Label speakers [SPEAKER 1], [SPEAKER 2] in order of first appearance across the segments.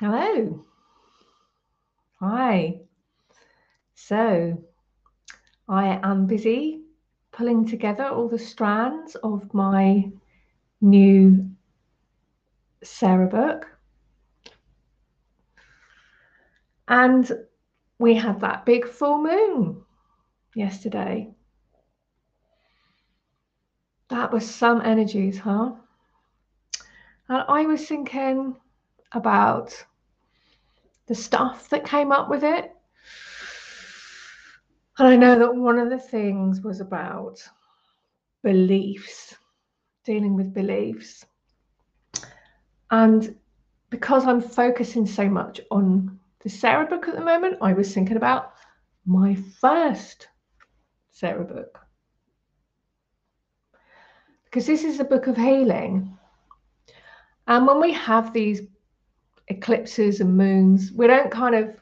[SPEAKER 1] Hello. Hi. So I am busy pulling together all the strands of my new Sarah book. And we had that big full moon yesterday. That was some energies, huh? And I was thinking about the stuff that came up with it. And I know that one of the things was about beliefs, dealing with beliefs. And because I'm focusing so much on the Sarah book at the moment, I was thinking about my first Sarah book. Because this is a book of healing. And when we have these eclipses and moons, we don't kind of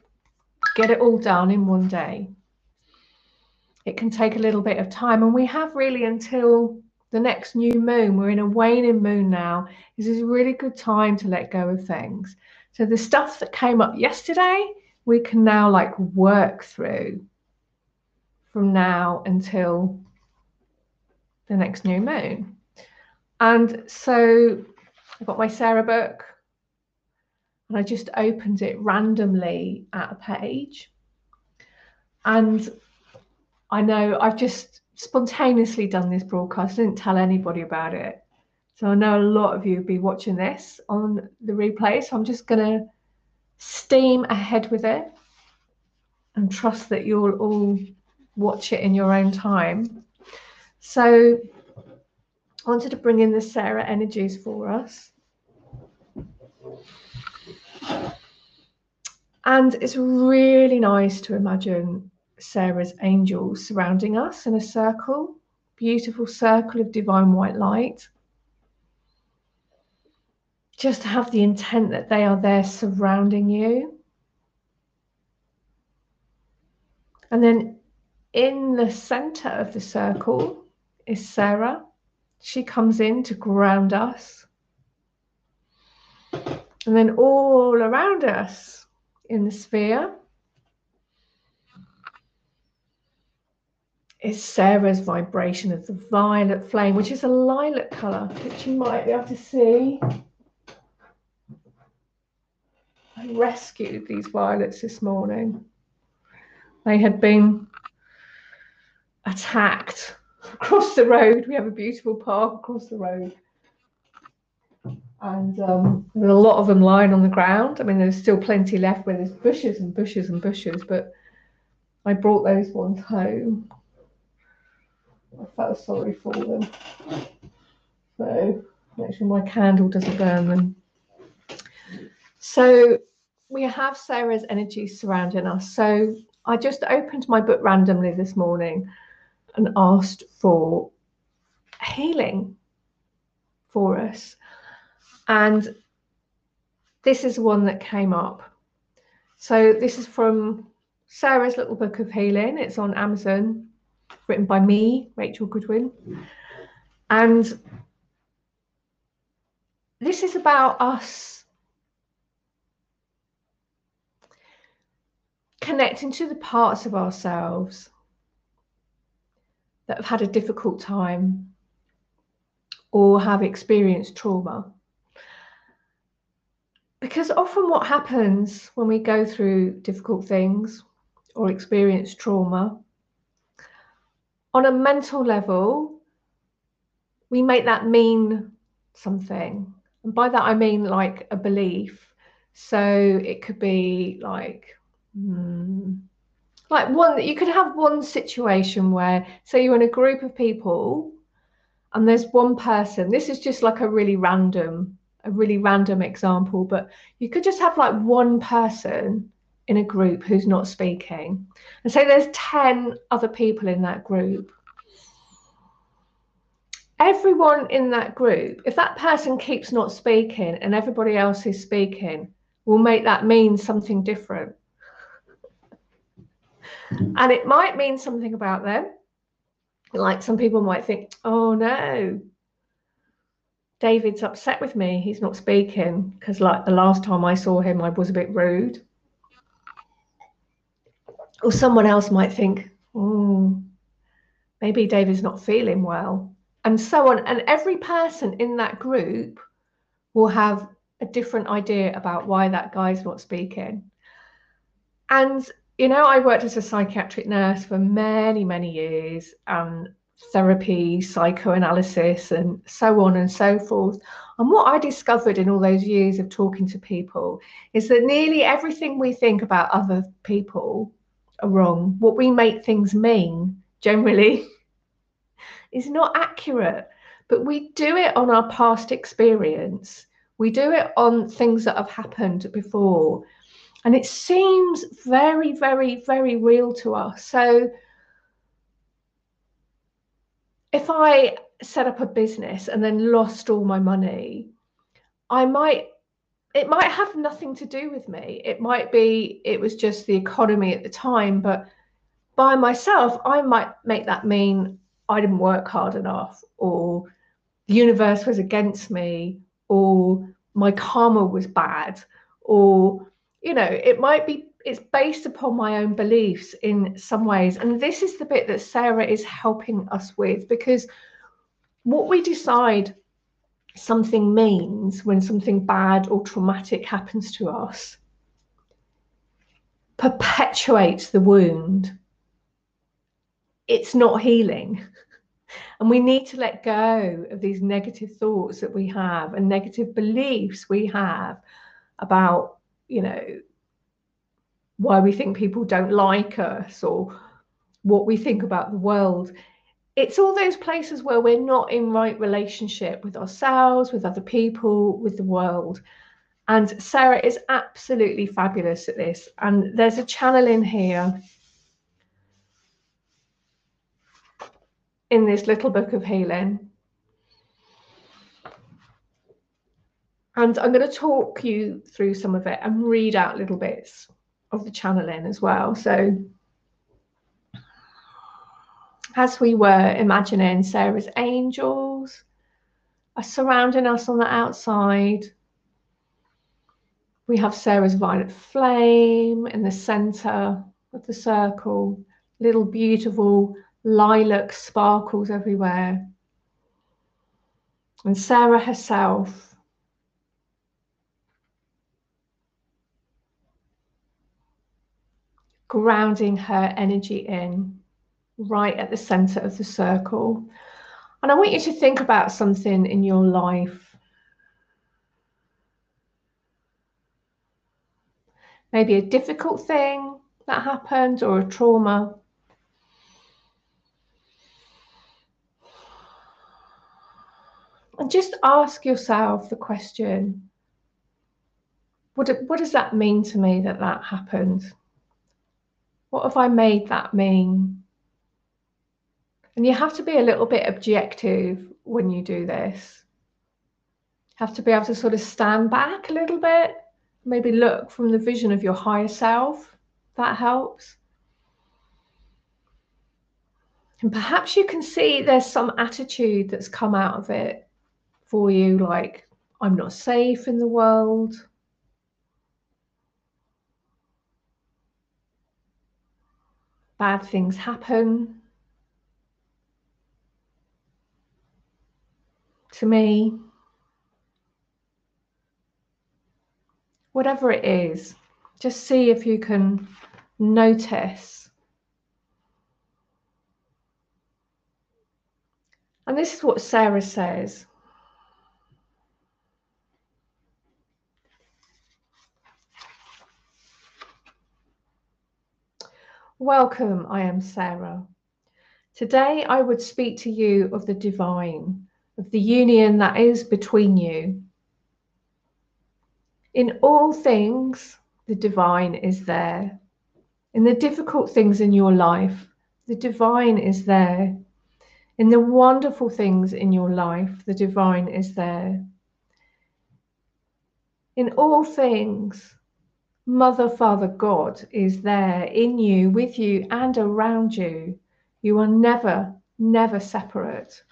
[SPEAKER 1] get it all done in one day. It can take a little bit of time, and we have really until the next new moon. We're in a waning moon now. This is a really good time to let go of things. So the stuff that came up yesterday, we can now like work through from now until the next new moon. And so I've got my Sarah book and I just opened it randomly at a page. And I know I've just spontaneously done this broadcast, I didn't tell anybody about it. So I know a lot of you will be watching this on the replay. So I'm just going to steam ahead with it and trust that you'll all watch it in your own time. So I wanted to bring in the Sarah energies for us. And it's really nice to imagine Sarah's angels surrounding us in a circle, beautiful circle of divine white light. Just have the intent that they are there surrounding you. And then in the center of the circle is Sarah. She comes in to ground us. And then all around us in the sphere is Sarah's vibration of the violet flame, which is a lilac colour, which you might be able to see. I rescued these violets this morning. They had been attacked across the road. We have a beautiful park across the road and um, a lot of them lying on the ground. I mean, there's still plenty left where there's bushes and bushes and bushes, but I brought those ones home. I felt sorry for them. So make sure my candle doesn't burn them. So we have Sarah's energy surrounding us. So I just opened my book randomly this morning and asked for healing for us. And this is one that came up. So this is from Sarah's Little Book of Healing. It's on Amazon, written by me, Rachel Goodwin. And this is about us connecting to the parts of ourselves that have had a difficult time or have experienced trauma because often what happens when we go through difficult things or experience trauma, on a mental level, we make that mean something. And by that, I mean like a belief. So it could be like, hmm, like one, you could have one situation where, say, you're in a group of people and there's one person, this is just like a really random a really random example, but you could just have like one person in a group who's not speaking. And say there's 10 other people in that group. Everyone in that group, if that person keeps not speaking and everybody else is speaking, will make that mean something different. And it might mean something about them. Like some people might think, oh no, David's upset with me. He's not speaking because, like the last time I saw him, I was a bit rude. Or someone else might think, oh, maybe David's not feeling well, and so on. And every person in that group will have a different idea about why that guy's not speaking. And, you know, I worked as a psychiatric nurse for many, many years and therapy, psychoanalysis, and so on and so forth. And what I discovered in all those years of talking to people is that nearly everything we think about other people are wrong. What we make things mean generally is not accurate, but we do it on our past experience. We do it on things that have happened before. And it seems very, very, very real to us. So if I set up a business and then lost all my money, I might it might have nothing to do with me. It might be it was just the economy at the time, but by myself, I might make that mean I didn't work hard enough, or the universe was against me, or my karma was bad, or you know, it might be it's based upon my own beliefs in some ways. And this is the bit that Sarah is helping us with because what we decide something means when something bad or traumatic happens to us perpetuates the wound. It's not healing. And we need to let go of these negative thoughts that we have and negative beliefs we have about, you know, why we think people don't like us or what we think about the world. It's all those places where we're not in right relationship with ourselves, with other people, with the world. And Sarah is absolutely fabulous at this. And there's a channel in here in this little book of healing. And I'm going to talk you through some of it and read out little bits of the channeling as well. So as we were imagining Sarah's angels are surrounding us on the outside. We have Sarah's violet flame in the center of the circle, little beautiful lilac sparkles everywhere. And Sarah herself grounding her energy in right at the center of the circle. And I want you to think about something in your life. Maybe a difficult thing that happened or a trauma. And just ask yourself the question what, what does that mean to me that that happened? What have I made that mean? And you have to be a little bit objective when you do this. Have to be able to sort of stand back a little bit, maybe look from the vision of your higher self. That helps. And perhaps you can see there's some attitude that's come out of it for you, like, I'm not safe in the world. Bad things happen to me. Whatever it is, just see if you can notice. And this is what Sarah says. Welcome, I am Sarah. Today I would speak to you of the divine, of the union that is between you. In all things, the divine is there. In the difficult things in your life, the divine is there. In the wonderful things in your life, the divine is there. In all things, Mother, Father, God is there in you, with you, and around you. You are never, never separate.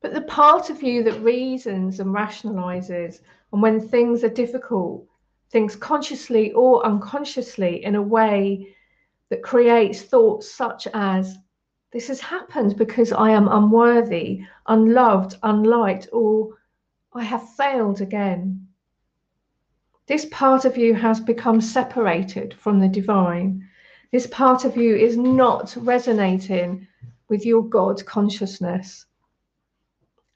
[SPEAKER 1] But the part of you that reasons and rationalizes, and when things are difficult, thinks consciously or unconsciously in a way that creates thoughts such as, This has happened because I am unworthy, unloved, unliked, or I have failed again. This part of you has become separated from the divine. This part of you is not resonating with your God consciousness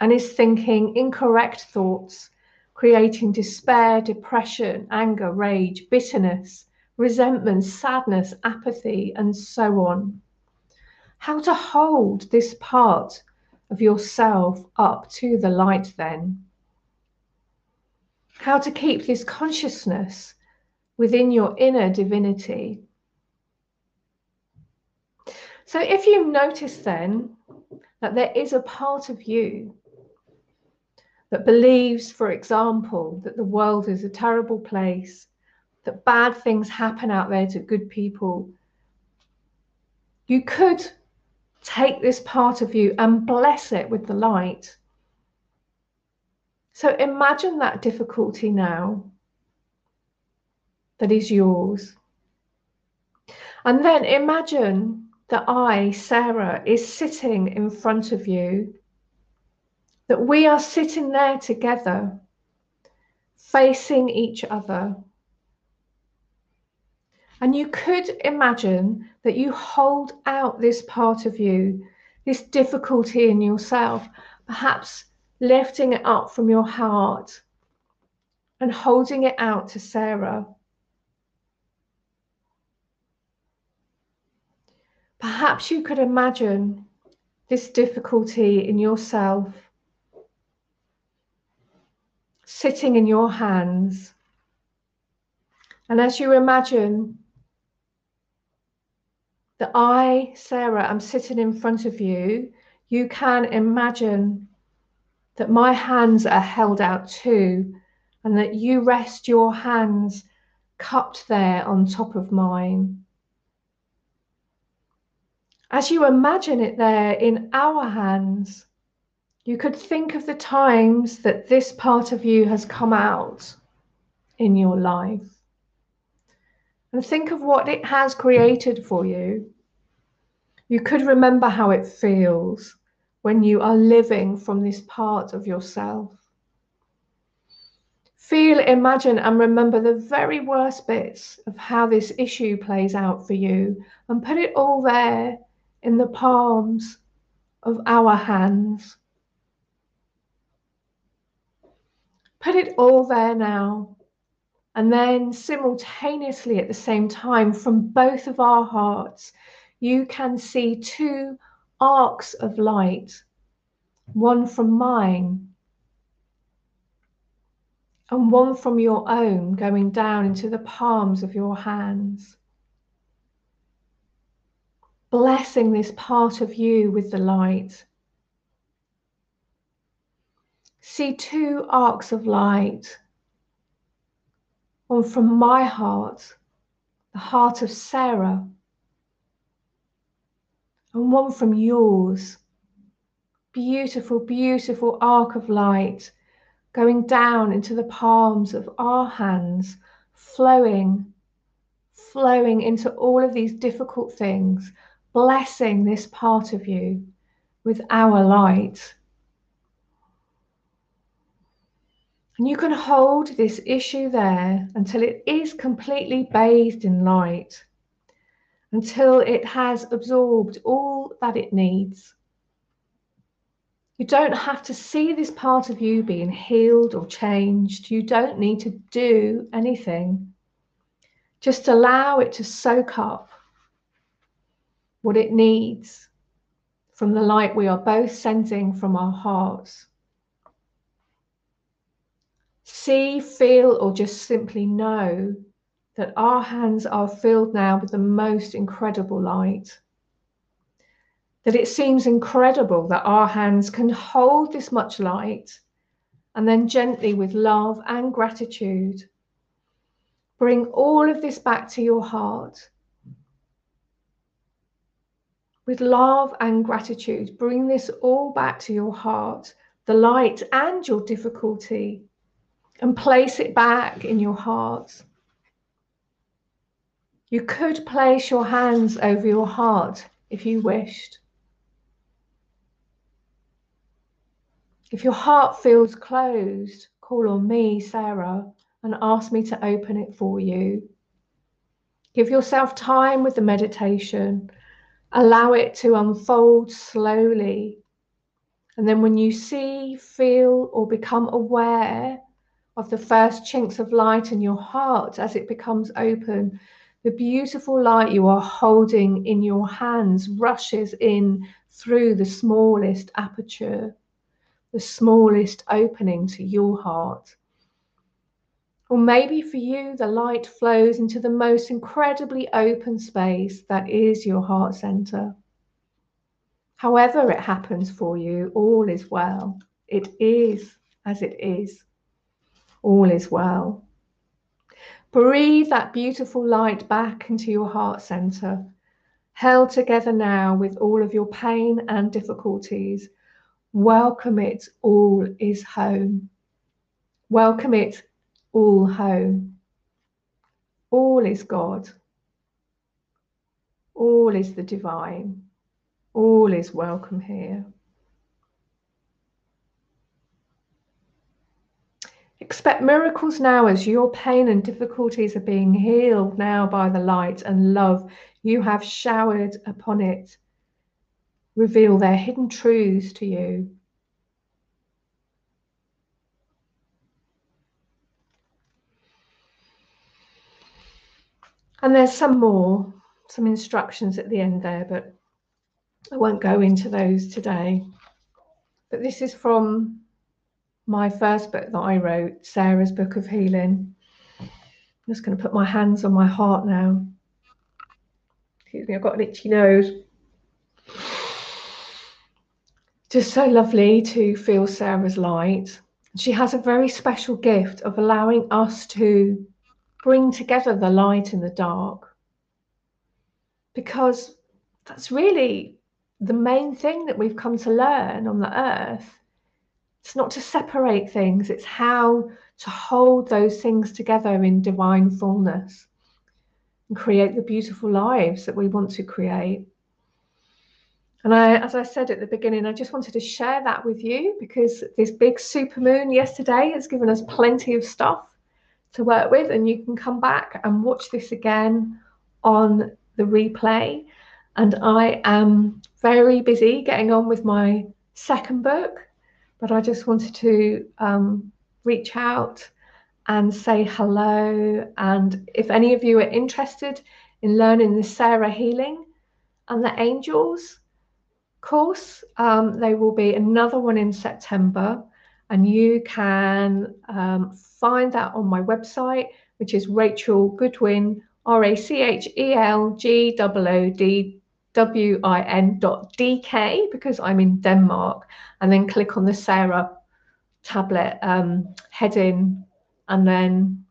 [SPEAKER 1] and is thinking incorrect thoughts, creating despair, depression, anger, rage, bitterness, resentment, sadness, apathy, and so on. How to hold this part of yourself up to the light then? How to keep this consciousness within your inner divinity. So, if you notice then that there is a part of you that believes, for example, that the world is a terrible place, that bad things happen out there to good people, you could take this part of you and bless it with the light. So imagine that difficulty now that is yours. And then imagine that I, Sarah, is sitting in front of you that we are sitting there together, facing each other. And you could imagine that you hold out this part of you, this difficulty in yourself, perhaps lifting it up from your heart and holding it out to Sarah. Perhaps you could imagine this difficulty in yourself sitting in your hands. And as you imagine that I, Sarah, am sitting in front of you, you can imagine that my hands are held out too, and that you rest your hands cupped there on top of mine. As you imagine it there in our hands, you could think of the times that this part of you has come out in your life. And think of what it has created for you. You could remember how it feels when you are living from this part of yourself. Feel, imagine, and remember the very worst bits of how this issue plays out for you and put it all there in the palms of our hands. Put it all there now. And then simultaneously at the same time, from both of our hearts, you can see two arcs of light, one from mine and one from your own going down into the palms of your hands. Blessing this part of you with the light see two arcs of light. One from my heart, the heart of Sarah, and one from yours. Beautiful, beautiful arc of light going down into the palms of our hands, flowing, flowing into all of these difficult things, blessing this part of you with our light. And you can hold this issue there until it is completely bathed in light, until it has absorbed all that it needs. You don't have to see this part of you being healed or changed. You don't need to do anything. Just allow it to soak up what it needs from the light we are both sending from our hearts see, feel, or just simply know that our hands are filled now with the most incredible light. That it seems incredible that our hands can hold this much light and then gently, with love and gratitude, bring all of this back to your heart. with love and gratitude, bring this all back to your heart, the light and your difficulty, and place it back in your heart. You could place your hands over your heart if you wished. If your heart feels closed, call on me, Sarah, and ask me to open it for you. Give yourself time with the meditation Allow it to unfold slowly. And then when you see, feel, or become aware of the first chinks of light in your heart as it becomes open, the beautiful light you are holding in your hands rushes in through the smallest aperture, the smallest opening to your heart. Or maybe for you, the light flows into the most incredibly open space that is your heart center. However, it happens for you, all is well. It is as it is. All is well. Breathe that beautiful light back into your heart center, held together now with all of your pain and difficulties. Welcome it, all is home. Welcome it all home. All is God. All is the divine. All is welcome here. Expect miracles now as your pain and difficulties are being healed now by the light and love you have showered upon it. Reveal their hidden truths to you. And there's some more, some instructions at the end there, but I won't go into those today. But this is from my first book that I wrote, Sarah's Book of Healing. I'm just going to put my hands on my heart now. Excuse me, I've got an itchy nose. Just so lovely to feel Sarah's light. She has a very special gift of allowing us to bring together the light and the dark. Because that's really the main thing that we've come to learn on the earth. It's not to separate things, it's how to hold those things together in divine fullness and create the beautiful lives that we want to create. And I, as I said at the beginning, I just wanted to share that with you because this big supermoon yesterday has given us plenty of stuff to work with and you can come back and watch this again on the replay and I am very busy getting on with my second book but I just wanted to um, reach out and say hello. And if any of you are interested in learning the Sarah Healing and the Angels course um, there will be another one in September. And you can um, find that on my website, which is Rachel Goodwin, R A C H E L G O O D W I N dot DK, because I'm in Denmark, and then click on the Sarah tablet um, heading, and then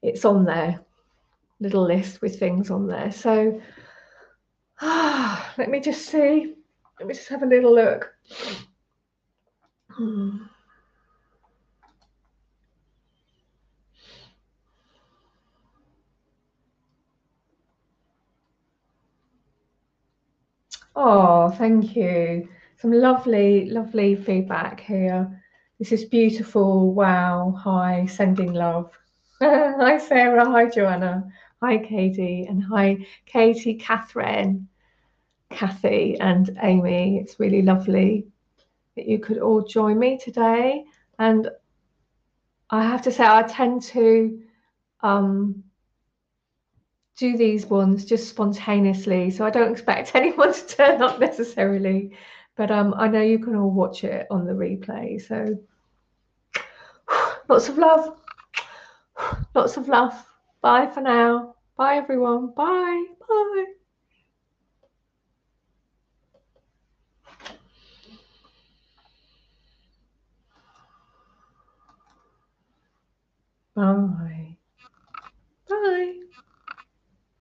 [SPEAKER 1] it's on there, little list with things on there. So ah, let me just see. Let me just have a little look. Hmm. Oh, thank you. Some lovely, lovely feedback here. This is beautiful. Wow. Hi, sending love. hi, Sarah. Hi, Joanna. Hi, Katie. And hi, Katie, Catherine, Kathy, and Amy. It's really lovely that you could all join me today. And I have to say, I tend to um, do these ones just spontaneously. So I don't expect anyone to turn up necessarily. But um, I know you can all watch it on the replay. So lots of love. Lots of love. Bye for now. Bye, everyone. Bye. Bye. Oh.